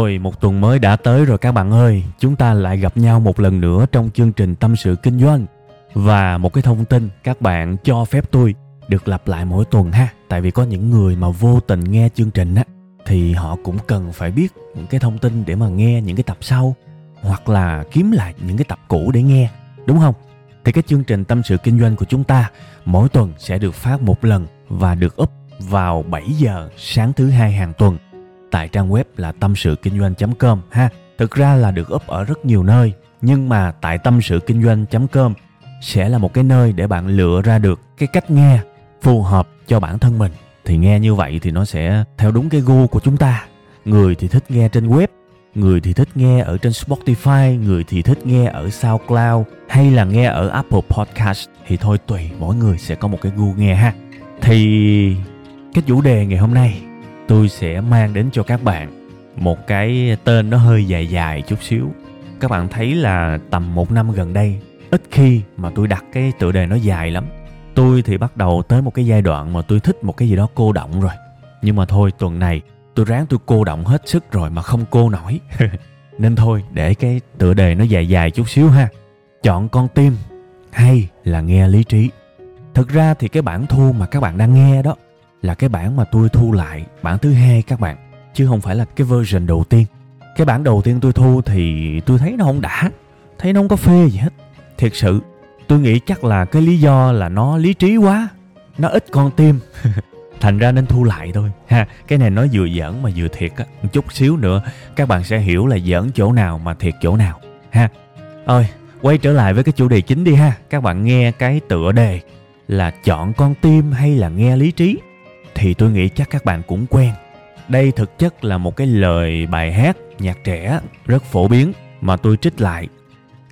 Rồi, một tuần mới đã tới rồi các bạn ơi. Chúng ta lại gặp nhau một lần nữa trong chương trình Tâm sự Kinh doanh. Và một cái thông tin các bạn cho phép tôi được lặp lại mỗi tuần ha. Tại vì có những người mà vô tình nghe chương trình á, thì họ cũng cần phải biết những cái thông tin để mà nghe những cái tập sau. Hoặc là kiếm lại những cái tập cũ để nghe. Đúng không? Thì cái chương trình Tâm sự Kinh doanh của chúng ta mỗi tuần sẽ được phát một lần và được up vào 7 giờ sáng thứ hai hàng tuần tại trang web là tâm sự kinh doanh.com ha. Thực ra là được up ở rất nhiều nơi, nhưng mà tại tâm sự kinh doanh.com sẽ là một cái nơi để bạn lựa ra được cái cách nghe phù hợp cho bản thân mình. Thì nghe như vậy thì nó sẽ theo đúng cái gu của chúng ta. Người thì thích nghe trên web, người thì thích nghe ở trên Spotify, người thì thích nghe ở SoundCloud hay là nghe ở Apple Podcast thì thôi tùy mỗi người sẽ có một cái gu nghe ha. Thì cái chủ đề ngày hôm nay tôi sẽ mang đến cho các bạn một cái tên nó hơi dài dài chút xíu. Các bạn thấy là tầm một năm gần đây, ít khi mà tôi đặt cái tựa đề nó dài lắm. Tôi thì bắt đầu tới một cái giai đoạn mà tôi thích một cái gì đó cô động rồi. Nhưng mà thôi, tuần này tôi ráng tôi cô động hết sức rồi mà không cô nổi. Nên thôi, để cái tựa đề nó dài dài chút xíu ha. Chọn con tim, hay là nghe lý trí. Thực ra thì cái bản thu mà các bạn đang nghe đó là cái bản mà tôi thu lại, bản thứ hai các bạn, chứ không phải là cái version đầu tiên. Cái bản đầu tiên tôi thu thì tôi thấy nó không đã, thấy nó không có phê gì hết. Thiệt sự, tôi nghĩ chắc là cái lý do là nó lý trí quá, nó ít con tim. Thành ra nên thu lại thôi. Ha, cái này nó vừa giỡn mà vừa thiệt á. Một chút xíu nữa, các bạn sẽ hiểu là giỡn chỗ nào mà thiệt chỗ nào. Ha ơi quay trở lại với cái chủ đề chính đi ha. Các bạn nghe cái tựa đề là chọn con tim hay là nghe lý trí? Thì tôi nghĩ chắc các bạn cũng quen. Đây thực chất là một cái lời bài hát nhạc trẻ rất phổ biến mà tôi trích lại.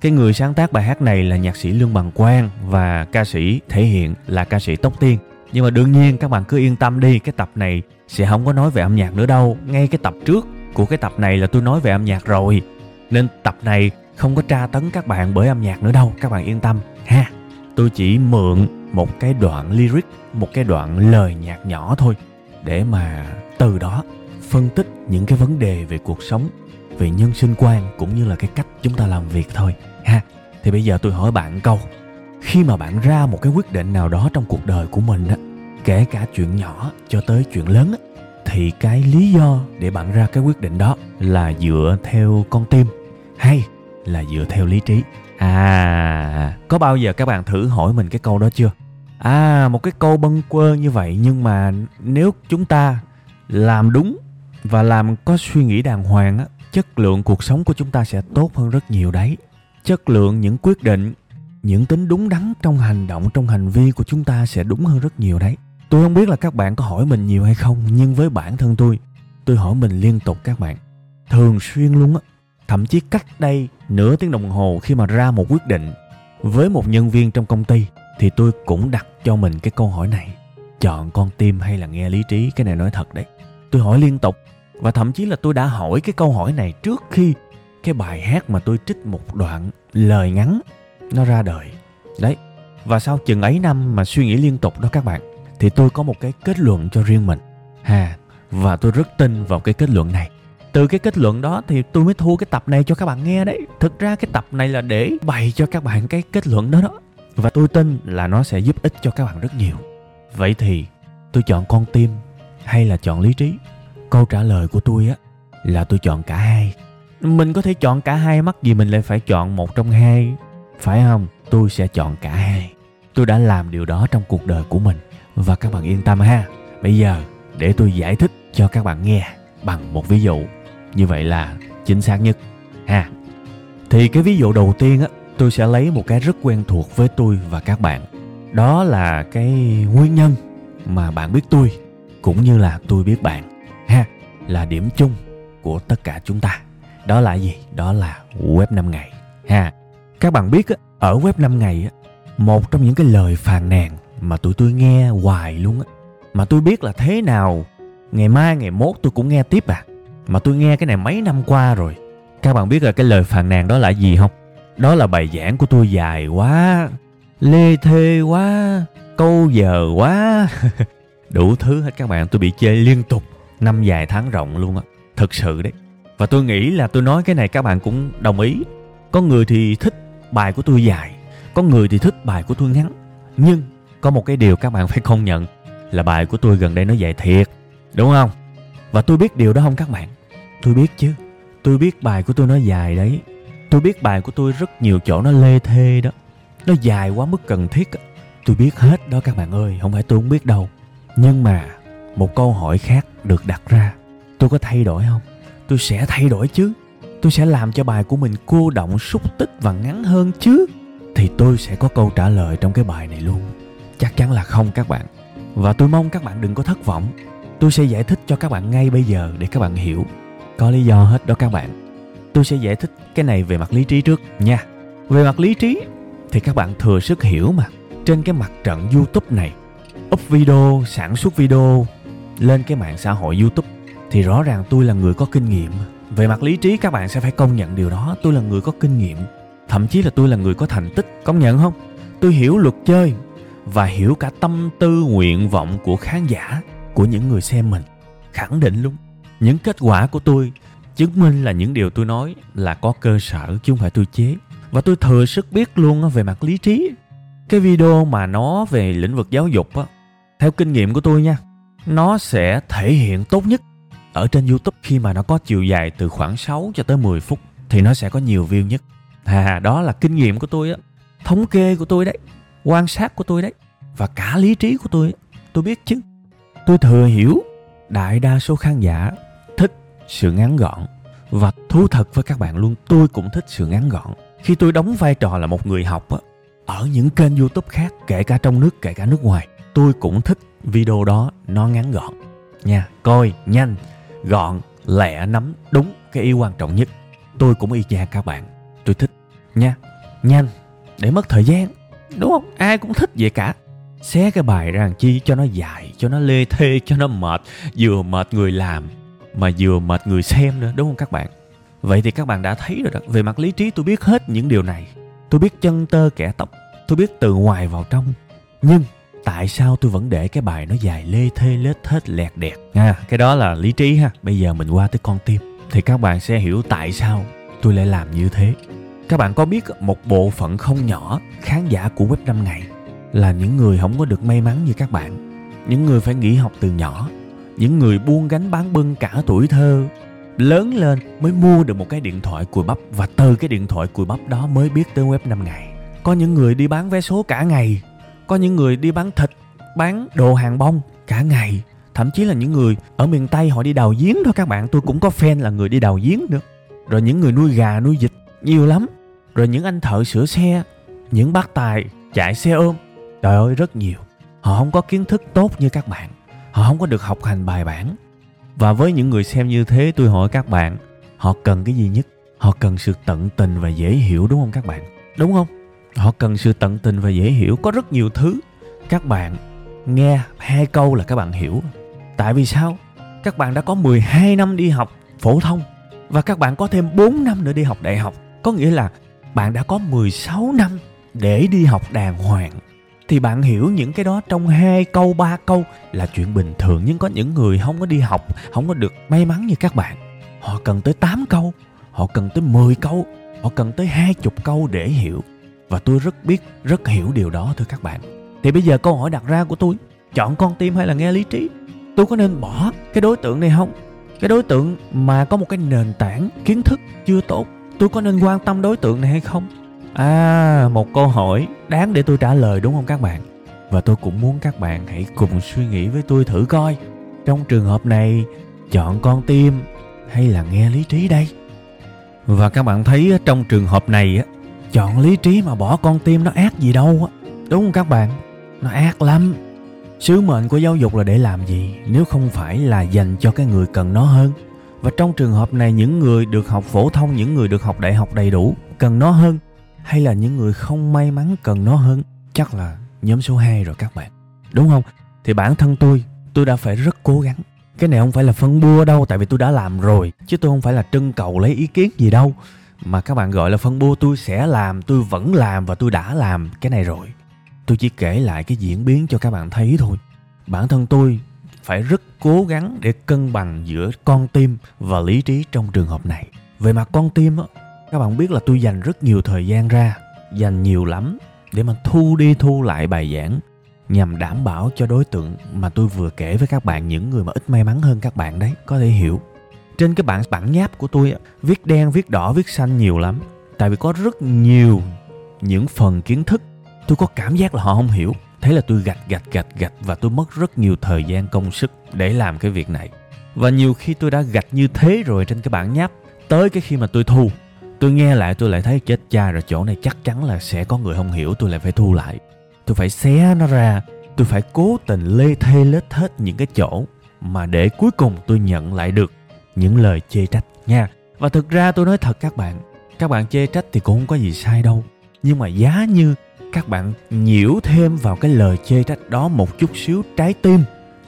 Cái người sáng tác bài hát này là nhạc sĩ Lương Bằng Quang và ca sĩ thể hiện là ca sĩ Tóc Tiên. Nhưng mà đương nhiên các bạn cứ yên tâm đi, cái tập này sẽ không có nói về âm nhạc nữa đâu. Ngay cái tập trước của cái tập này là tôi nói về âm nhạc rồi. Nên tập này không có tra tấn các bạn bởi âm nhạc nữa đâu, các bạn yên tâm ha. Tôi chỉ mượn một cái đoạn lyric, một cái đoạn lời nhạc nhỏ thôi để mà từ đó phân tích những cái vấn đề về cuộc sống, về nhân sinh quan cũng như là cái cách chúng ta làm việc thôi, ha. Thì bây giờ tôi hỏi bạn câu, khi mà bạn ra một cái quyết định nào đó trong cuộc đời của mình á, kể cả chuyện nhỏ cho tới chuyện lớn á, thì cái lý do để bạn ra cái quyết định đó là dựa theo con tim hay là dựa theo lý trí? À có bao giờ các bạn thử hỏi mình cái câu đó chưa? À một cái câu bâng quơ như vậy, nhưng mà nếu chúng ta làm đúng và làm có suy nghĩ đàng hoàng á, chất lượng cuộc sống của chúng ta sẽ tốt hơn rất nhiều đấy. Chất lượng những quyết định, những tính đúng đắn trong hành động, trong hành vi của chúng ta sẽ đúng hơn rất nhiều đấy. Tôi không biết là các bạn có hỏi mình nhiều hay không, nhưng với bản thân tôi tôi hỏi mình liên tục các bạn. Thường xuyên luôn á thậm chí cách đây nửa tiếng đồng hồ khi mà ra một quyết định với một nhân viên trong công ty, thì tôi cũng đặt cho mình cái câu hỏi này. Chọn con tim hay là nghe lý trí? Cái này nói thật đấy. Tôi hỏi liên tục, và thậm chí là tôi đã hỏi cái câu hỏi này trước khi cái bài hát mà tôi trích một đoạn lời ngắn nó ra đời. Đấy, và sau chừng ấy năm mà suy nghĩ liên tục đó các bạn, thì tôi có một cái kết luận cho riêng mình. Ha, và tôi rất tin vào cái kết luận này từ cái kết luận đó thì tôi mới thu cái tập này cho các bạn nghe đấy. Thực ra cái tập này là để bày cho các bạn cái kết luận đó đó. Và tôi tin là nó sẽ giúp ích cho các bạn rất nhiều. Vậy thì tôi chọn con tim hay là chọn lý trí? Câu trả lời của tôi á, là tôi chọn cả hai. Mình có thể chọn cả hai, mắc gì mình lại phải chọn một trong hai. Phải không? Tôi sẽ chọn cả hai. Tôi đã làm điều đó trong cuộc đời của mình. Và các bạn yên tâm ha. Bây giờ để tôi giải thích cho các bạn nghe bằng một ví dụ như vậy là chính xác nhất ha. Thì cái ví dụ đầu tiên á tôi sẽ lấy một cái rất quen thuộc với tôi và các bạn. Đó là cái nguyên nhân mà bạn biết tôi cũng như là tôi biết bạn ha là điểm chung của tất cả chúng ta. Đó là gì? Đó là web 5 ngày ha. Các bạn biết á, ở web 5 ngày á, một trong những cái lời phàn nàn mà tụi tôi nghe hoài luôn á. Mà tôi biết là thế nào ngày mai ngày mốt tôi cũng nghe tiếp à mà tôi nghe cái này mấy năm qua rồi. Các bạn biết là cái lời phàn nàn đó là gì không? Đó là bài giảng của tôi dài quá, lê thê quá, câu giờ quá. Đủ thứ hết các bạn, tôi bị chê liên tục, năm dài tháng rộng luôn á. Thực sự đấy. Và tôi nghĩ là tôi nói cái này các bạn cũng đồng ý. Có người thì thích bài của tôi dài, có người thì thích bài của tôi ngắn. Nhưng có một cái điều các bạn phải công nhận là bài của tôi gần đây nó dài thiệt, đúng không? Và tôi biết điều đó không các bạn? Tôi biết chứ. Tôi biết bài của tôi nó dài đấy. Tôi biết bài của tôi rất nhiều chỗ nó lê thê đó. Nó dài quá mức cần thiết tôi biết hết đó các bạn ơi, không phải tôi không biết đâu. Nhưng mà một câu hỏi khác được đặt ra. Tôi có thay đổi không? Tôi sẽ thay đổi chứ. Tôi sẽ làm cho bài của mình cô động, xúc tích và ngắn hơn chứ. Thì tôi sẽ có câu trả lời trong cái bài này luôn. Chắc chắn là không các bạn. Và tôi mong các bạn đừng có thất vọng. Tôi sẽ giải thích cho các bạn ngay bây giờ để các bạn hiểu có lý do hết đó các bạn. Tôi sẽ giải thích cái này về mặt lý trí trước, nha. Về mặt lý trí thì các bạn thừa sức hiểu mà. Trên cái mặt trận youtube này, up video, sản xuất video, lên cái mạng xã hội youtube, thì rõ ràng tôi là người có kinh nghiệm. Về mặt lý trí các bạn sẽ phải công nhận điều đó, tôi là người có kinh nghiệm. Thậm chí là tôi là người có thành tích, công nhận không? Tôi hiểu luật chơi và hiểu cả tâm tư nguyện vọng của khán giả, của những người xem mình. Khẳng định luôn những kết quả của tôi chứng minh là những điều tôi nói là có cơ sở, chứ không phải tôi chế. Và tôi thừa sức biết luôn về mặt lý trí. Cái video mà nó về lĩnh vực giáo dục á, theo kinh nghiệm của tôi nha, nó sẽ thể hiện tốt nhất ở trên youtube. Khi mà nó có chiều dài từ khoảng 6 cho tới 10 phút thì nó sẽ có nhiều view nhất. À đó là kinh nghiệm của tôi á, thống kê của tôi đấy, quan sát của tôi đấy, và cả lý trí của tôi tôi biết chứ. Tôi thừa hiểu đại đa số khán giả sự ngắn gọn. Và thú thật với các bạn luôn, tôi cũng thích sự ngắn gọn. Khi tôi đóng vai trò là một người học ở những kênh youtube khác, kể cả trong nước, kể cả nước ngoài, tôi cũng thích video đó, nó ngắn gọn. Nha, coi, nhanh, gọn, lẹ, nắm, đúng cái ý quan trọng nhất. Tôi cũng y chang các bạn, tôi thích. Nha, nhanh, để mất thời gian, đúng không? Ai cũng thích vậy cả. Xé cái bài ra làm chi cho nó dài, cho nó lê thê, cho nó mệt, vừa mệt người làm mà vừa mệt người xem nữa, đúng không các bạn? Vậy thì các bạn đã thấy rồi đó. Về mặt lý trí, tôi biết hết những điều này. Tôi biết chân tơ kẻ tóc. Tôi biết từ ngoài vào trong. Nhưng tại sao tôi vẫn để cái bài nó dài lê thê lết hết lẹt đẹt? À cái đó là lý trí ha. Bây giờ mình qua tới con tim. Thì các bạn sẽ hiểu tại sao tôi lại làm như thế. Các bạn có biết một bộ phận không nhỏ khán giả của web 5 ngày là những người không có được may mắn như các bạn? Những người phải nghỉ học từ nhỏ những người buôn gánh bán bưng cả tuổi thơ, lớn lên mới mua được một cái điện thoại cùi bắp và từ cái điện thoại cùi bắp đó mới biết tới web 5 ngày. Có những người đi bán vé số cả ngày, có những người đi bán thịt, bán đồ hàng bông cả ngày. Thậm chí là những người ở miền tây họ đi đào giếng thôi các bạn, tôi cũng có fan là người đi đào giếng nữa. Rồi những người nuôi gà, nuôi vịt, nhiều lắm. Rồi những anh thợ sửa xe, những bác tài chạy xe ôm. Trời ơi, rất nhiều. Họ không có kiến thức tốt như các bạn họ không có được học hành bài bản. Và với những người xem như thế tôi hỏi các bạn họ cần cái gì nhất? Họ cần sự tận tình và dễ hiểu đúng không các bạn? Đúng không? Họ cần sự tận tình và dễ hiểu. Có rất nhiều thứ. Các bạn nghe hai câu là các bạn hiểu. Tại vì sao? Các bạn đã có 12 năm đi học phổ thông và các bạn có thêm 4 năm nữa đi học đại học. Có nghĩa là bạn đã có 16 năm để đi học đàng hoàng thì bạn hiểu những cái đó trong hai câu, ba câu là chuyện bình thường. Nhưng có những người không có đi học, không có được may mắn như các bạn. Họ cần tới 8 câu, họ cần tới 10 câu, họ cần tới hai chục câu để hiểu. Và tôi rất biết, rất hiểu điều đó, thưa các bạn. Thì bây giờ câu hỏi đặt ra của tôi, chọn con tim hay là nghe lý trí? Tôi có nên bỏ cái đối tượng này không? Cái đối tượng mà có một cái nền tảng, kiến thức chưa tốt, tôi có nên quan tâm đối tượng này hay không? À, một câu hỏi đáng để tôi trả lời đúng không các bạn? Và tôi cũng muốn các bạn hãy cùng suy nghĩ với tôi thử coi. Trong trường hợp này, chọn con tim hay là nghe lý trí đây? Và các bạn thấy trong trường hợp này á, chọn lý trí mà bỏ con tim nó ác gì đâu á. Đúng không các bạn? Nó ác lắm. Sứ mệnh của giáo dục là để làm gì nếu không phải là dành cho cái người cần nó hơn? Và trong trường hợp này những người được học phổ thông, những người được học đại học đầy đủ cần nó hơn hay là những người không may mắn cần nó hơn chắc là nhóm số 2 rồi các bạn. Đúng không? Thì bản thân tôi, tôi đã phải rất cố gắng. Cái này không phải là phân bua đâu tại vì tôi đã làm rồi chứ tôi không phải là trưng cầu lấy ý kiến gì đâu. Mà các bạn gọi là phân bua tôi sẽ làm, tôi vẫn làm và tôi đã làm cái này rồi. Tôi chỉ kể lại cái diễn biến cho các bạn thấy thôi. Bản thân tôi phải rất cố gắng để cân bằng giữa con tim và lý trí trong trường hợp này. Về mặt con tim á, các bạn biết là tôi dành rất nhiều thời gian ra, dành nhiều lắm để mà thu đi thu lại bài giảng nhằm đảm bảo cho đối tượng mà tôi vừa kể với các bạn những người mà ít may mắn hơn các bạn đấy có thể hiểu. Trên cái bản bản nháp của tôi viết đen viết đỏ viết xanh nhiều lắm. Tại vì có rất nhiều những phần kiến thức tôi có cảm giác là họ không hiểu. Thế là tôi gạch gạch gạch gạch và tôi mất rất nhiều thời gian công sức để làm cái việc này. Và nhiều khi tôi đã gạch như thế rồi trên cái bản nháp tới cái khi mà tôi thu tôi nghe lại, tôi lại thấy chết cha rồi, chỗ này chắc chắn là sẽ có người không hiểu, tôi lại phải thu lại. Tôi phải xé nó ra, tôi phải cố tình lê thê lết hết những cái chỗ mà để cuối cùng tôi nhận lại được những lời chê trách nha. Và thực ra tôi nói thật các bạn các bạn chê trách thì cũng không có gì sai đâu. Nhưng mà giá như các bạn nhiễu thêm vào cái lời chê trách đó một chút xíu trái tim,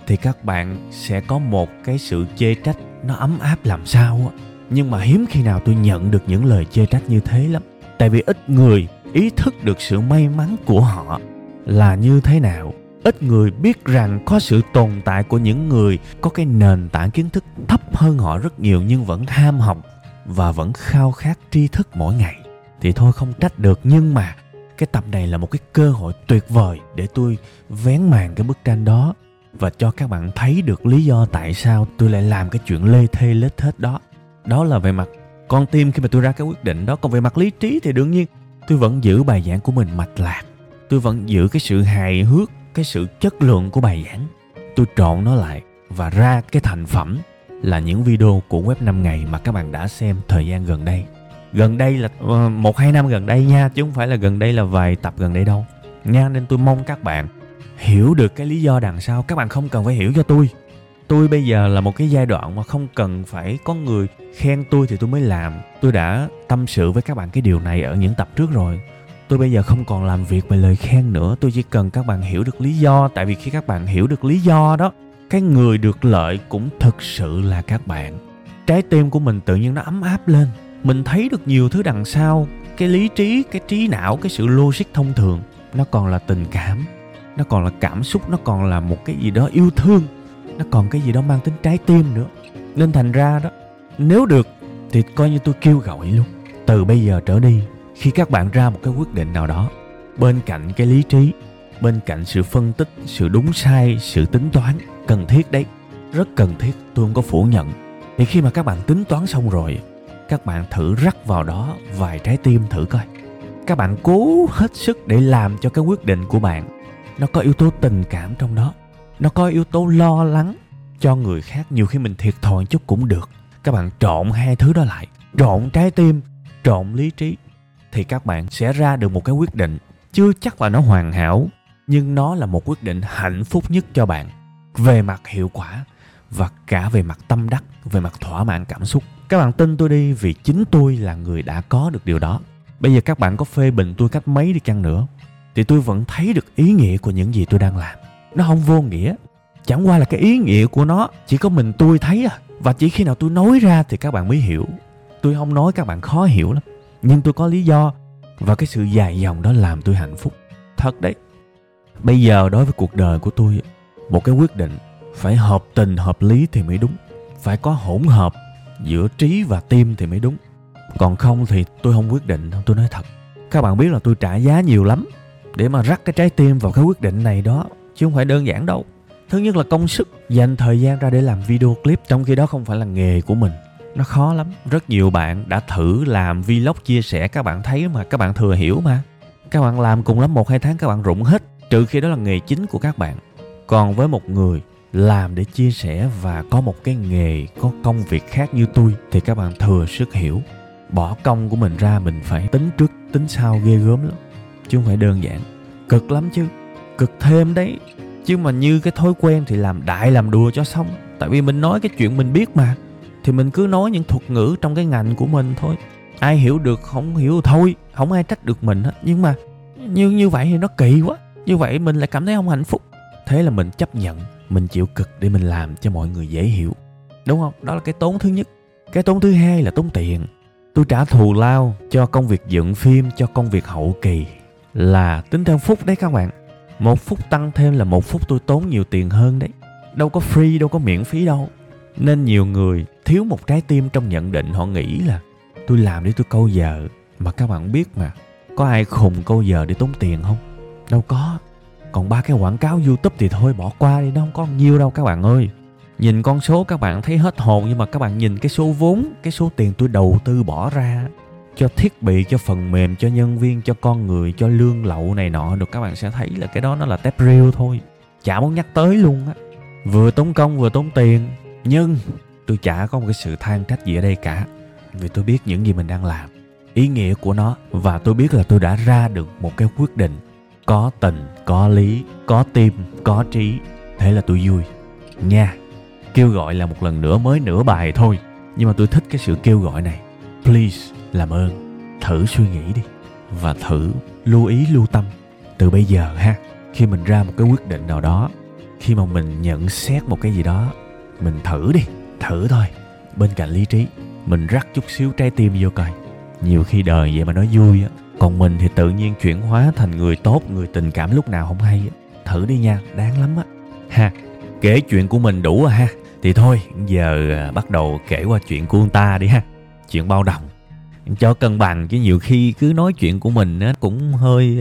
thì các bạn sẽ có một cái sự chê trách nó ấm áp làm sao á nhưng mà hiếm khi nào tôi nhận được những lời chê trách như thế lắm. Tại vì ít người ý thức được sự may mắn của họ là như thế nào. Ít người biết rằng có sự tồn tại của những người, có cái nền tảng kiến thức thấp hơn họ rất nhiều nhưng vẫn ham học và vẫn khao khát tri thức mỗi ngày. Thì thôi không trách được, nhưng mà cái tập này là một cái cơ hội tuyệt vời để tôi vén màn cái bức tranh đó và cho các bạn thấy được lý do tại sao tôi lại làm cái chuyện lê thê lết hết đó đó là về mặt con tim khi mà tôi ra cái quyết định đó. Còn về mặt lý trí thì đương nhiên tôi vẫn giữ bài giảng của mình mạch lạc. Tôi vẫn giữ cái sự hài hước, cái sự chất lượng của bài giảng. Tôi trộn nó lại và ra cái thành phẩm là những video của web 5 ngày mà các bạn đã xem thời gian gần đây. Gần đây là ờ, một hai năm gần đây nha, chứ không phải là gần đây là vài tập gần đây đâu. Nha, nên tôi mong các bạn hiểu được cái lý do đằng sau. Các bạn không cần phải hiểu cho tôi tôi bây giờ là một cái giai đoạn mà không cần phải có người khen tôi thì tôi mới làm. Tôi đã tâm sự với các bạn cái điều này ở những tập trước rồi. Tôi bây giờ không còn làm việc về lời khen nữa. Tôi chỉ cần các bạn hiểu được lý do. Tại vì khi các bạn hiểu được lý do đó, cái người được lợi cũng thực sự là các bạn. Trái tim của mình tự nhiên nó ấm áp lên. Mình thấy được nhiều thứ đằng sau. Cái lý trí, cái trí não, cái sự logic thông thường, nó còn là tình cảm. Nó còn là cảm xúc, nó còn là một cái gì đó yêu thương nó còn cái gì đó mang tính trái tim nữa. Nên thành ra đó, nếu được thì coi như tôi kêu gọi luôn. Từ bây giờ trở đi, khi các bạn ra một cái quyết định nào đó, bên cạnh cái lý trí, bên cạnh sự phân tích, sự đúng sai, sự tính toán, cần thiết đấy, rất cần thiết, tôi không có phủ nhận. Thì khi mà các bạn tính toán xong rồi, các bạn thử rắc vào đó vài trái tim thử coi. Các bạn cố hết sức để làm cho cái quyết định của bạn, nó có yếu tố tình cảm trong đó nó có yếu tố lo lắng cho người khác, nhiều khi mình thiệt thòi chút cũng được. Các bạn trộn hai thứ đó lại, trộn trái tim, trộn lý trí, thì các bạn sẽ ra được một cái quyết định. Chưa chắc là nó hoàn hảo, nhưng nó là một quyết định hạnh phúc nhất cho bạn, về mặt hiệu quả và cả về mặt tâm đắc, về mặt thỏa mãn cảm xúc. Các bạn tin tôi đi, vì chính tôi là người đã có được điều đó. Bây giờ các bạn có phê bình tôi cách mấy đi chăng nữa, thì tôi vẫn thấy được ý nghĩa của những gì tôi đang làm nó không vô nghĩa. Chẳng qua là cái ý nghĩa của nó, chỉ có mình tôi thấy à. Và chỉ khi nào tôi nói ra thì các bạn mới hiểu. Tôi không nói các bạn khó hiểu lắm. Nhưng tôi có lý do. Và cái sự dài dòng đó làm tôi hạnh phúc. Thật đấy. Bây giờ đối với cuộc đời của tôi, một cái quyết định, phải hợp tình, hợp lý thì mới đúng. Phải có hỗn hợp giữa trí và tim thì mới đúng. Còn không thì tôi không quyết định đâu tôi nói thật. Các bạn biết là tôi trả giá nhiều lắm để mà rắc cái trái tim vào cái quyết định này đó chứ không phải đơn giản đâu. Thứ nhất là công sức. Dành thời gian ra để làm video clip trong khi đó không phải là nghề của mình. Nó khó lắm. Rất nhiều bạn đã thử làm vlog chia sẻ. Các bạn thấy mà các bạn thừa hiểu mà. Các bạn làm cùng lắm một hai tháng các bạn rụng hết. Trừ khi đó là nghề chính của các bạn. Còn với một người làm để chia sẻ và có một cái nghề có công việc khác như tôi thì các bạn thừa sức hiểu. Bỏ công của mình ra mình phải tính trước tính sau ghê gớm lắm. Chứ không phải đơn giản. Cực lắm chứ cực thêm đấy. Chứ mà như cái thói quen thì làm đại làm đùa cho xong. Tại vì mình nói cái chuyện mình biết mà. Thì mình cứ nói những thuật ngữ trong cái ngành của mình thôi. Ai hiểu được không hiểu thôi. Không ai trách được mình hết. Nhưng mà như như vậy thì nó kỳ quá. Như vậy mình lại cảm thấy không hạnh phúc. Thế là mình chấp nhận. Mình chịu cực để mình làm cho mọi người dễ hiểu. Đúng không? Đó là cái tốn thứ nhất. Cái tốn thứ hai là tốn tiền. Tôi trả thù lao cho công việc dựng phim, cho công việc hậu kỳ. Là tính theo phút đấy các bạn một phút tăng thêm là một phút tôi tốn nhiều tiền hơn đấy. Đâu có free, đâu có miễn phí đâu. Nên nhiều người thiếu một trái tim trong nhận định, họ nghĩ là tôi làm để tôi câu giờ. Mà các bạn biết mà, có ai khùng câu giờ để tốn tiền không? Đâu có. Còn ba cái quảng cáo youtube thì thôi, bỏ qua đi nó không có nhiêu đâu các bạn ơi. Nhìn con số các bạn thấy hết hồn, nhưng mà các bạn nhìn cái số vốn, cái số tiền tôi đầu tư bỏ ra cho thiết bị, cho phần mềm, cho nhân viên, cho con người, cho lương lậu này nọ được. Các bạn sẽ thấy là cái đó nó là tép riêu thôi. Chả muốn nhắc tới luôn á. Vừa tốn công, vừa tốn tiền. Nhưng tôi chả có một cái sự than trách gì ở đây cả. Vì tôi biết những gì mình đang làm, ý nghĩa của nó, và tôi biết là tôi đã ra được một cái quyết định có tình, có lý, có tim, có trí. Thế là tôi vui. Nha. Kêu gọi là một lần nữa mới nửa bài thôi. Nhưng mà tôi thích cái sự kêu gọi này. Please làm ơn, thử suy nghĩ đi. Và thử lưu ý lưu tâm từ bây giờ ha. Khi mình ra một cái quyết định nào đó, khi mà mình nhận xét một cái gì đó, mình thử đi, thử thôi. Bên cạnh lý trí, mình rắc chút xíu trái tim vô coi. Nhiều khi đời vậy mà nói vui á, còn mình thì tự nhiên chuyển hóa thành người tốt, người tình cảm lúc nào không hay á. Thử đi nha, đáng lắm á. Ha, kể chuyện của mình đủ rồi ha. Thì thôi, giờ à, bắt đầu kể qua chuyện của người ta đi ha. Chuyện bao đồng cho cân bằng chứ nhiều khi cứ nói chuyện của mình á cũng hơi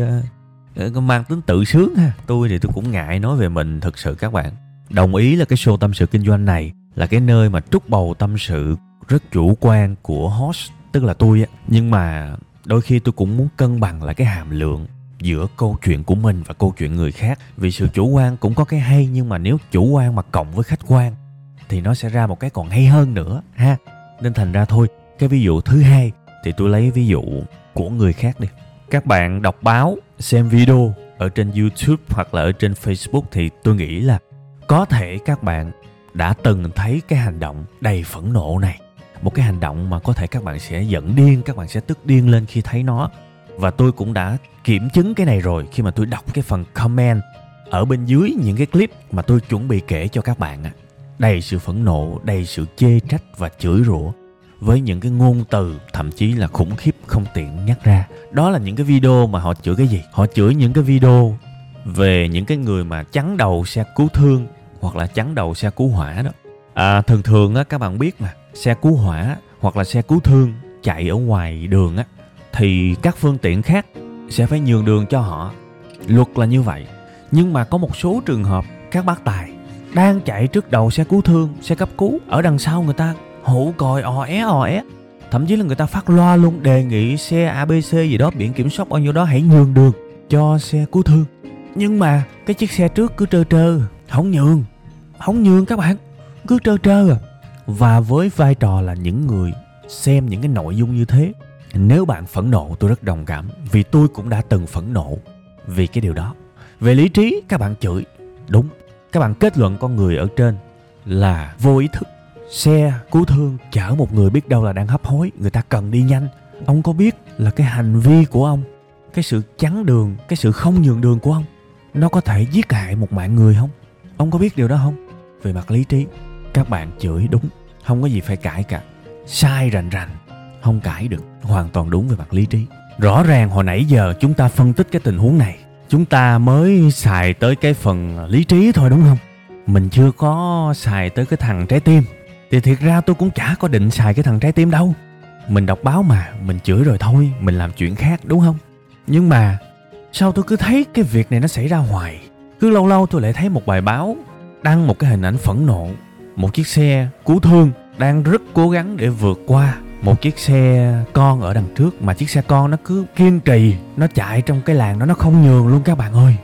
uh, mang tính tự sướng ha. Tôi thì tôi cũng ngại nói về mình thực sự các bạn. Đồng ý là cái show tâm sự kinh doanh này là cái nơi mà trút bầu tâm sự rất chủ quan của host tức là tôi á. Nhưng mà đôi khi tôi cũng muốn cân bằng lại cái hàm lượng giữa câu chuyện của mình và câu chuyện người khác. Vì sự chủ quan cũng có cái hay nhưng mà nếu chủ quan mà cộng với khách quan thì nó sẽ ra một cái còn hay hơn nữa ha. Nên thành ra thôi cái ví dụ thứ hai thì tôi lấy ví dụ của người khác đi. Các bạn đọc báo, xem video ở trên youtube hoặc là ở trên facebook thì tôi nghĩ là có thể các bạn đã từng thấy cái hành động đầy phẫn nộ này. Một cái hành động mà có thể các bạn sẽ giận điên, các bạn sẽ tức điên lên khi thấy nó. Và tôi cũng đã kiểm chứng cái này rồi khi mà tôi đọc cái phần comment ở bên dưới những cái clip mà tôi chuẩn bị kể cho các bạn đầy sự phẫn nộ, đầy sự chê trách và chửi rủa với những cái ngôn từ thậm chí là khủng khiếp không tiện nhắc ra. Đó là những cái video mà họ chửi cái gì? Họ chửi những cái video về những cái người mà chắn đầu xe cứu thương hoặc là chắn đầu xe cứu hỏa đó. À, thường thường á các bạn biết mà xe cứu hỏa hoặc là xe cứu thương chạy ở ngoài đường á thì các phương tiện khác sẽ phải nhường đường cho họ. Luật là như vậy. Nhưng mà có một số trường hợp các bác tài đang chạy trước đầu xe cứu thương xe cấp cứu ở đằng sau người ta hụ còi ò é ò é. Thậm chí là người ta phát loa luôn, đề nghị xe abc gì đó, biển kiểm soát bao nhiêu đó hãy nhường đường cho xe cứu thương. Nhưng mà cái chiếc xe trước cứ trơ trơ, không nhường không nhường các bạn, cứ trơ trơ à. Và với vai trò là những người xem những cái nội dung như thế, nếu bạn phẫn nộ, tôi rất đồng cảm, vì tôi cũng đã từng phẫn nộ vì cái điều đó. Về lý trí, các bạn chửi, đúng. Các bạn kết luận con người ở trên là vô ý thức xe cứu thương chở một người biết đâu là đang hấp hối, người ta cần đi nhanh. Ông có biết là cái hành vi của ông, cái sự chắn đường, cái sự không nhường đường của ông, nó có thể giết hại một mạng người không? Ông có biết điều đó không? Về mặt lý trí, các bạn chửi đúng, không có gì phải cãi cả. Sai rành rành, không cãi được, hoàn toàn đúng về mặt lý trí. Rõ ràng hồi nãy giờ chúng ta phân tích cái tình huống này, chúng ta mới xài tới cái phần lý trí thôi đúng không? Mình chưa có xài tới cái thằng trái tim thì thiệt ra tôi cũng chả có định xài cái thằng trái tim đâu. Mình đọc báo mà, mình chửi rồi thôi, mình làm chuyện khác, đúng không? Nhưng mà, sao tôi cứ thấy cái việc này nó xảy ra hoài? Cứ lâu lâu tôi lại thấy một bài báo đăng một cái hình ảnh phẫn nộ. Một chiếc xe cứu thương đang rất cố gắng để vượt qua một chiếc xe con ở đằng trước. Mà chiếc xe con nó cứ kiên trì, nó chạy trong cái làng đó, nó không nhường luôn các bạn ơi.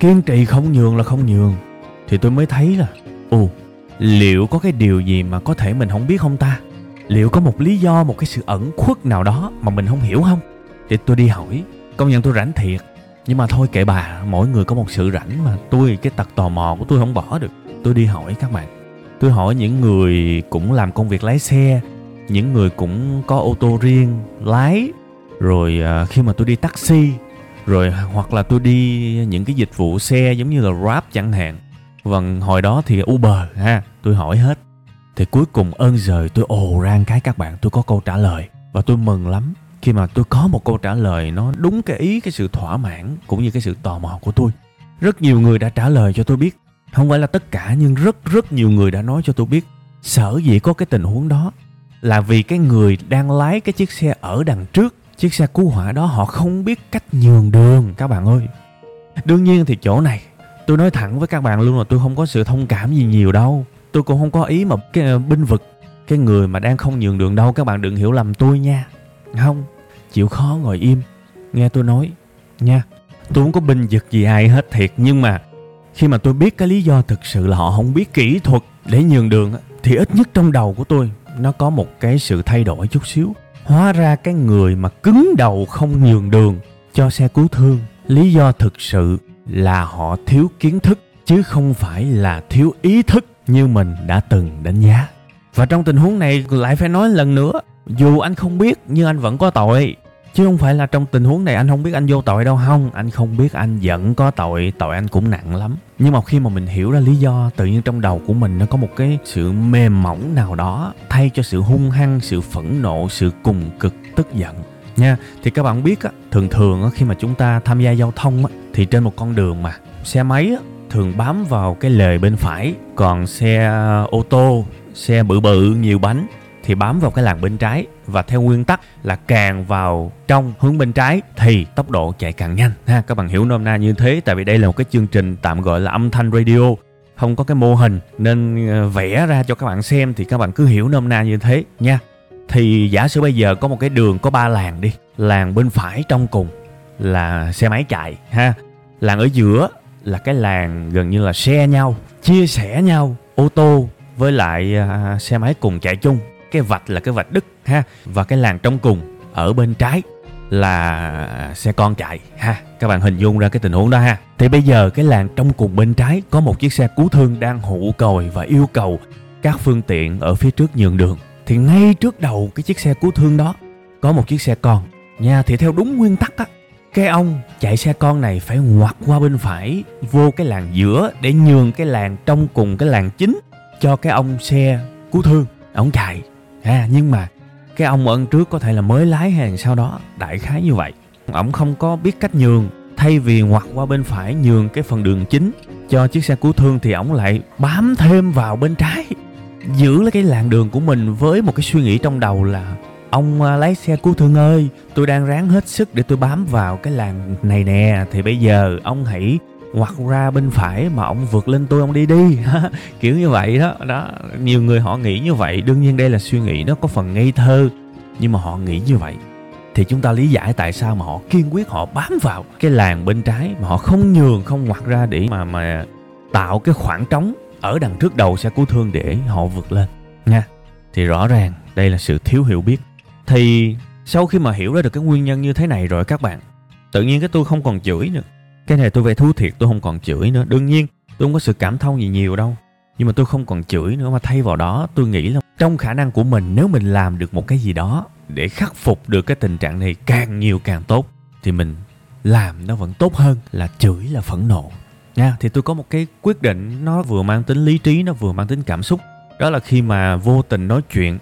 Kiên trì không nhường là không nhường. Thì tôi mới thấy là, ồ liệu có cái điều gì mà có thể mình không biết không ta? Liệu có một lý do, một cái sự ẩn khuất nào đó mà mình không hiểu không? Thì tôi đi hỏi. Công nhận tôi rảnh thiệt. Nhưng mà thôi kệ bà, mỗi người có một sự rảnh mà tôi, cái tật tò mò của tôi không bỏ được. Tôi đi hỏi các bạn. Tôi hỏi những người cũng làm công việc lái xe, những người cũng có ô tô riêng lái. Rồi à, khi mà tôi đi taxi, rồi hoặc là tôi đi những cái dịch vụ xe giống như là grab chẳng hạn. Vâng hồi đó thì uber ha tôi hỏi hết. Thì cuối cùng ơn giời, tôi ồ rang cái các bạn, tôi có câu trả lời. Và tôi mừng lắm khi mà tôi có một câu trả lời nó đúng cái ý, cái sự thỏa mãn cũng như cái sự tò mò của tôi. Rất nhiều người đã trả lời cho tôi biết. Không phải là tất cả, nhưng rất rất nhiều người đã nói cho tôi biết. Sở dĩ có cái tình huống đó là vì cái người đang lái cái chiếc xe ở đằng trước, chiếc xe cứu hỏa đó, họ không biết cách nhường đường, các bạn ơi. Đương nhiên thì chỗ này, tôi nói thẳng với các bạn luôn là tôi không có sự thông cảm gì nhiều đâu tôi cũng không có ý mà cái ờ, binh vực cái người mà đang không nhường đường đâu, các bạn đừng hiểu lầm tôi nha. Không, chịu khó ngồi im, nghe tôi nói nha. Tôi không có binh vực gì ai hết thiệt, nhưng mà khi mà tôi biết cái lý do thực sự là họ không biết kỹ thuật để nhường đường thì ít nhất trong đầu của tôi nó có một cái sự thay đổi chút xíu. Hóa ra cái người mà cứng đầu không nhường đường cho xe cứu thương, lý do thực sự là họ thiếu kiến thức, chứ không phải là thiếu ý thức như mình đã từng đánh giá. Và trong tình huống này lại phải nói lần nữa, dù anh không biết nhưng anh vẫn có tội. Chứ không phải là trong tình huống này anh không biết anh vô tội đâu, không, anh không biết anh vẫn có tội tội anh cũng nặng lắm. Nhưng mà khi mà mình hiểu ra lý do tự nhiên trong đầu của mình nó có một cái sự mềm mỏng nào đó, thay cho sự hung hăng, sự phẫn nộ, sự cùng cực, tức giận. Nha, thì các bạn biết á, thường thường á, khi mà chúng ta tham gia giao thông á, thì trên một con đường mà xe máy á thường bám vào cái lề bên phải, còn xe ờ, ô tô, xe bự bự, nhiều bánh thì bám vào cái làn bên trái. Và theo nguyên tắc là càng vào trong hướng bên trái thì tốc độ chạy càng nhanh, ha. Các bạn hiểu nôm na như thế, tại vì đây là một cái chương trình tạm gọi là âm thanh radio. Không có cái mô hình nên ờ, vẽ ra cho các bạn xem thì các bạn cứ hiểu nôm na như thế, nha. Thì giả sử bây giờ có một cái đường, có ba làng đi. Làng bên phải trong cùng là xe máy chạy, ha. Làng ở giữa là cái làng gần như là xe nhau chia sẻ nhau ô tô với lại à, xe máy cùng chạy chung. Cái vạch là cái vạch đứt ha và cái làng trong cùng ở bên trái là xe con chạy ha. Các bạn hình dung ra cái tình huống đó ha. Thì bây giờ cái làng trong cùng bên trái có một chiếc xe cứu thương đang hụ còi và yêu cầu các phương tiện ở phía trước nhường đường. Thì ngay trước đầu cái chiếc xe cứu thương đó có một chiếc xe con. Nha thì theo đúng nguyên tắc á cái ông chạy xe con này phải ngoặt qua bên phải, vô cái làng giữa để nhường cái làng trong cùng cái làng chính cho cái ông xe cứu thương. Ông chạy. À nhưng mà cái ông ân trước có thể là mới lái hàng sau đó, đại khái như vậy. Ổng không có biết cách nhường, thay vì ngoặt qua bên phải nhường cái phần đường chính cho chiếc xe cứu thương thì ổng lại bám thêm vào bên trái. Giữ lấy cái làn đường của mình với một cái suy nghĩ trong đầu là ông à, lái xe cứu thương ơi, tôi đang ráng hết sức để tôi bám vào cái làng này nè. Thì bây giờ ông hãy ngoặt ra bên phải mà ông vượt lên tôi, ông đi đi. Kiểu như vậy đó đó. Nhiều người họ nghĩ như vậy. Đương nhiên đây là suy nghĩ nó có phần ngây thơ, nhưng mà họ nghĩ như vậy. Thì chúng ta lý giải tại sao mà họ kiên quyết, họ bám vào cái làng bên trái mà họ không nhường, không ngoặt ra để mà mà tạo cái khoảng trống ở đằng trước đầu xe cứu thương để họ vượt lên. Nha. Thì rõ ràng đây là sự thiếu hiểu biết thì sau khi mà hiểu ra được cái nguyên nhân như thế này rồi các bạn, tự nhiên cái tôi không còn chửi nữa. Cái này tôi về thú thiệt tôi không còn chửi nữa. Đương nhiên, tôi không có sự cảm thông gì nhiều đâu. Nhưng mà tôi không còn chửi nữa mà thay vào đó, tôi nghĩ là trong khả năng của mình, nếu mình làm được một cái gì đó để khắc phục được cái tình trạng này càng nhiều càng tốt, thì mình làm nó vẫn tốt hơn là chửi là phẫn nộ. Nha, thì tôi có một cái quyết định, nó vừa mang tính lý trí, nó vừa mang tính cảm xúc. Đó là khi mà vô tình nói chuyện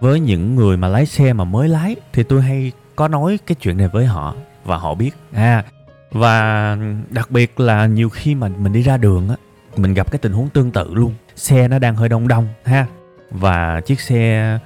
với những người mà lái xe mà mới lái thì tôi hay có nói cái chuyện này với họ và họ biết. À. Và đặc biệt là nhiều khi mà mình đi ra đường á mình gặp cái tình huống tương tự luôn. Xe nó đang hơi đông đông ha. Và chiếc xe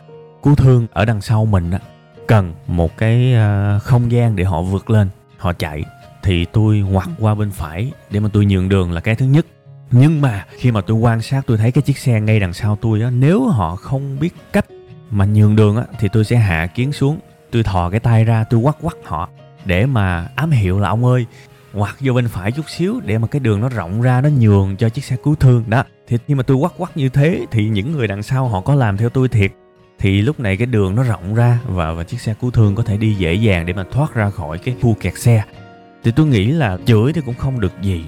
cứu thương ở đằng sau mình á cần một cái ờ, không gian để họ vượt lên họ chạy. Thì tôi ngoặt qua bên phải để mà tôi nhường đường là cái thứ nhất. Nhưng mà khi mà tôi quan sát tôi thấy cái chiếc xe ngay đằng sau tôi á nếu họ không biết cách mà nhường đường á, thì tôi sẽ hạ kiến xuống. Tôi thò cái tay ra, tôi quắt quắt họ, để mà ám hiệu là ông ơi. Ngoặt vô bên phải chút xíu, để mà cái đường nó rộng ra, nó nhường cho chiếc xe cứu thương. Đó, thì khi mà tôi quắt quắt như thế, thì những người đằng sau họ có làm theo tôi thiệt. Thì lúc này cái đường nó rộng ra, và và chiếc xe cứu thương có thể đi dễ dàng để mà thoát ra khỏi cái khu kẹt xe. Thì tôi nghĩ là chửi thì cũng không được gì.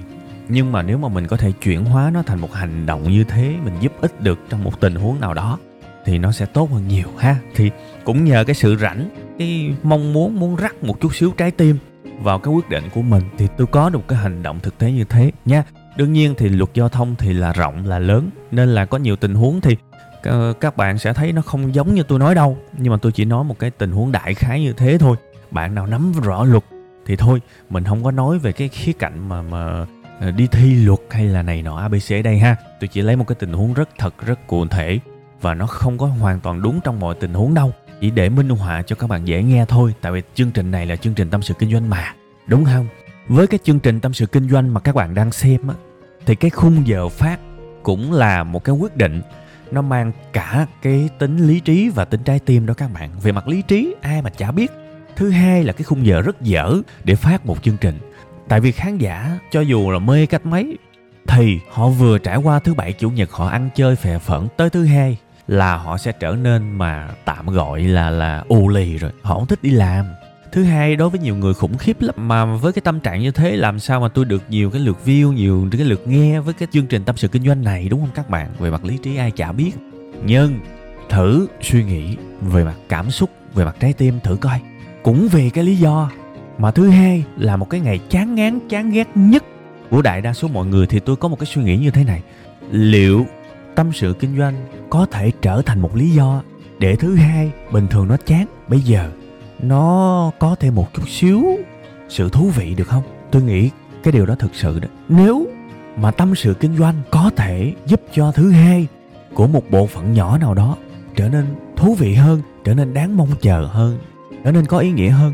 Nhưng mà nếu mà mình có thể chuyển hóa nó thành một hành động như thế, mình giúp ích được trong một tình huống nào đó thì nó sẽ tốt hơn nhiều ha. Thì cũng nhờ cái sự rảnh, cái mong muốn muốn rắc một chút xíu trái tim vào cái quyết định của mình thì tôi có được cái hành động thực tế như thế nha. Đương nhiên thì luật giao thông thì là rộng, là lớn, nên là có nhiều tình huống thì ờ, các bạn sẽ thấy nó không giống như tôi nói đâu. Nhưng mà tôi chỉ nói một cái tình huống đại khái như thế thôi. Bạn nào nắm rõ luật thì thôi, mình không có nói về cái khía cạnh mà mà ờ, đi thi luật hay là này nọ abc ở đây ha. Tôi chỉ lấy một cái tình huống rất thật, rất cụ thể và nó không có hoàn toàn đúng trong mọi tình huống đâu. Chỉ để minh họa cho các bạn dễ nghe thôi, tại vì chương trình này là chương trình tâm sự kinh doanh mà. Đúng không? Với cái chương trình tâm sự kinh doanh mà các bạn đang xem á, thì cái khung giờ phát cũng là một cái quyết định. Nó mang cả cái tính lý trí và tính trái tim đó các bạn. Về mặt lý trí, ai mà chả biết. Thứ hai là cái khung giờ rất dở để phát một chương trình. Tại vì khán giả, cho dù là mê cách mấy, thì họ vừa trải qua thứ bảy chủ nhật, họ ăn chơi phè phẫn tới thứ hai là họ sẽ trở nên mà tạm gọi là là ù lì rồi. Họ không thích đi làm. Thứ hai, đối với nhiều người khủng khiếp lắm, mà với cái tâm trạng như thế, làm sao mà tôi được nhiều cái lượt view, nhiều cái lượt nghe với cái chương trình tâm sự kinh doanh này, đúng không các bạn? Về mặt lý trí ai chả biết. Nhưng thử suy nghĩ về mặt cảm xúc, về mặt trái tim thử coi. Cũng vì cái lý do mà thứ hai là một cái ngày chán ngán, chán ghét nhất của đại đa số mọi người, thì tôi có một cái suy nghĩ như thế này. Liệu tâm sự kinh doanh có thể trở thành một lý do để thứ hai bình thường nó chán. Bây giờ nó có thêm một chút xíu sự thú vị được không? Tôi nghĩ cái điều đó thực sự đó. Nếu mà tâm sự kinh doanh có thể giúp cho thứ hai của một bộ phận nhỏ nào đó trở nên thú vị hơn, trở nên đáng mong chờ hơn, trở nên có ý nghĩa hơn,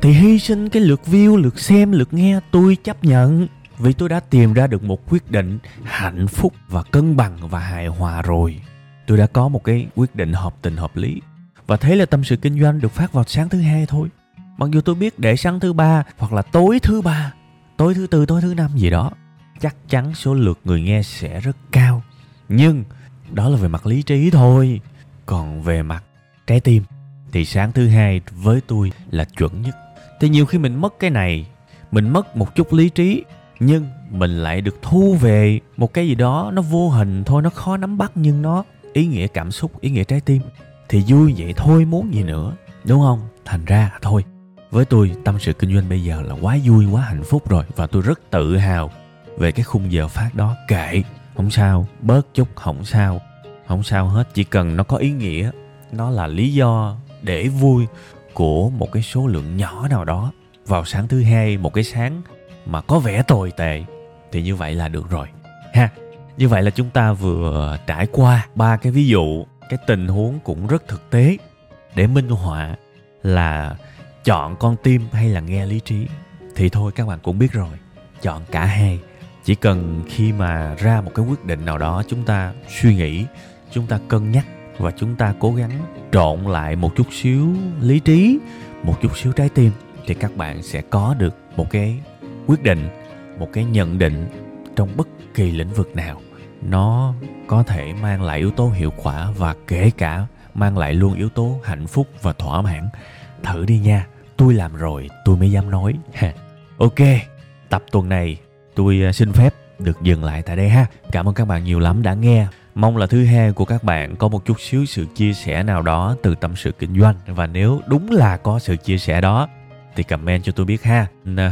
thì hy sinh cái lượt view, lượt xem, lượt nghe tôi chấp nhận vì tôi đã tìm ra được một quyết định hạnh phúc và cân bằng và hài hòa rồi. Tôi đã có một cái quyết định hợp tình hợp lý. Và thế là tâm sự kinh doanh được phát vào sáng thứ hai thôi. Mặc dù tôi biết để sáng thứ ba hoặc là tối thứ ba, tối thứ tư, tối thứ năm gì đó, chắc chắn số lượt người nghe sẽ rất cao. Nhưng đó là về mặt lý trí thôi. Còn về mặt trái tim thì sáng thứ hai với tôi là chuẩn nhất. Thì nhiều khi mình mất cái này, mình mất một chút lý trí nhưng mình lại được thu về một cái gì đó, nó vô hình thôi, nó khó nắm bắt nhưng nó ý nghĩa cảm xúc, ý nghĩa trái tim. Thì vui vậy thôi, muốn gì nữa, đúng không? Thành ra thôi, với tôi, tâm sự kinh doanh bây giờ là quá vui, quá hạnh phúc rồi. Và tôi rất tự hào về cái khung giờ phát đó. Kệ, không sao, bớt chút, không sao không sao hết. Chỉ cần nó có ý nghĩa, nó là lý do để vui của một cái số lượng nhỏ nào đó. Vào sáng thứ hai, một cái sáng mà có vẻ tồi tệ, thì như vậy là được rồi. Ha, như vậy là chúng ta vừa trải qua ba cái ví dụ, cái tình huống cũng rất thực tế để minh họa là chọn con tim hay là nghe lý trí. Thì thôi, các bạn cũng biết rồi, chọn cả hai. Chỉ cần khi mà ra một cái quyết định nào đó, chúng ta suy nghĩ, chúng ta cân nhắc và chúng ta cố gắng trộn lại một chút xíu lý trí, một chút xíu trái tim, thì các bạn sẽ có được một cái quyết định, một cái nhận định trong bất kỳ lĩnh vực nào, nó có thể mang lại yếu tố hiệu quả và kể cả mang lại luôn yếu tố hạnh phúc và thỏa mãn. Thử đi nha, tôi làm rồi, tôi mới dám nói. Ok, tập tuần này tôi à, xin phép được dừng lại tại đây ha. Cảm ơn các bạn nhiều lắm đã nghe. Mong là thứ hai của các bạn có một chút xíu sự chia sẻ nào đó từ tâm sự kinh doanh. Và nếu đúng là có sự chia sẻ đó thì comment cho tôi biết ha.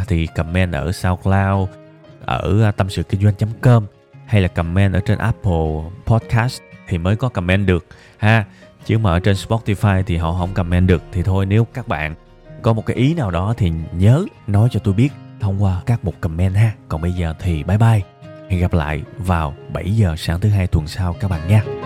Thì comment ở SoundCloud, ở à, tâm sự kinh doanh.com hay là comment ở trên Apple Podcast thì mới có comment được ha. Chứ mà ở trên Spotify thì họ không comment được, thì thôi nếu các bạn có một cái ý nào đó thì nhớ nói cho tôi biết thông qua các một comment ha. Còn bây giờ thì bye bye, hẹn gặp lại vào 7 giờ sáng thứ hai tuần sau các bạn nha.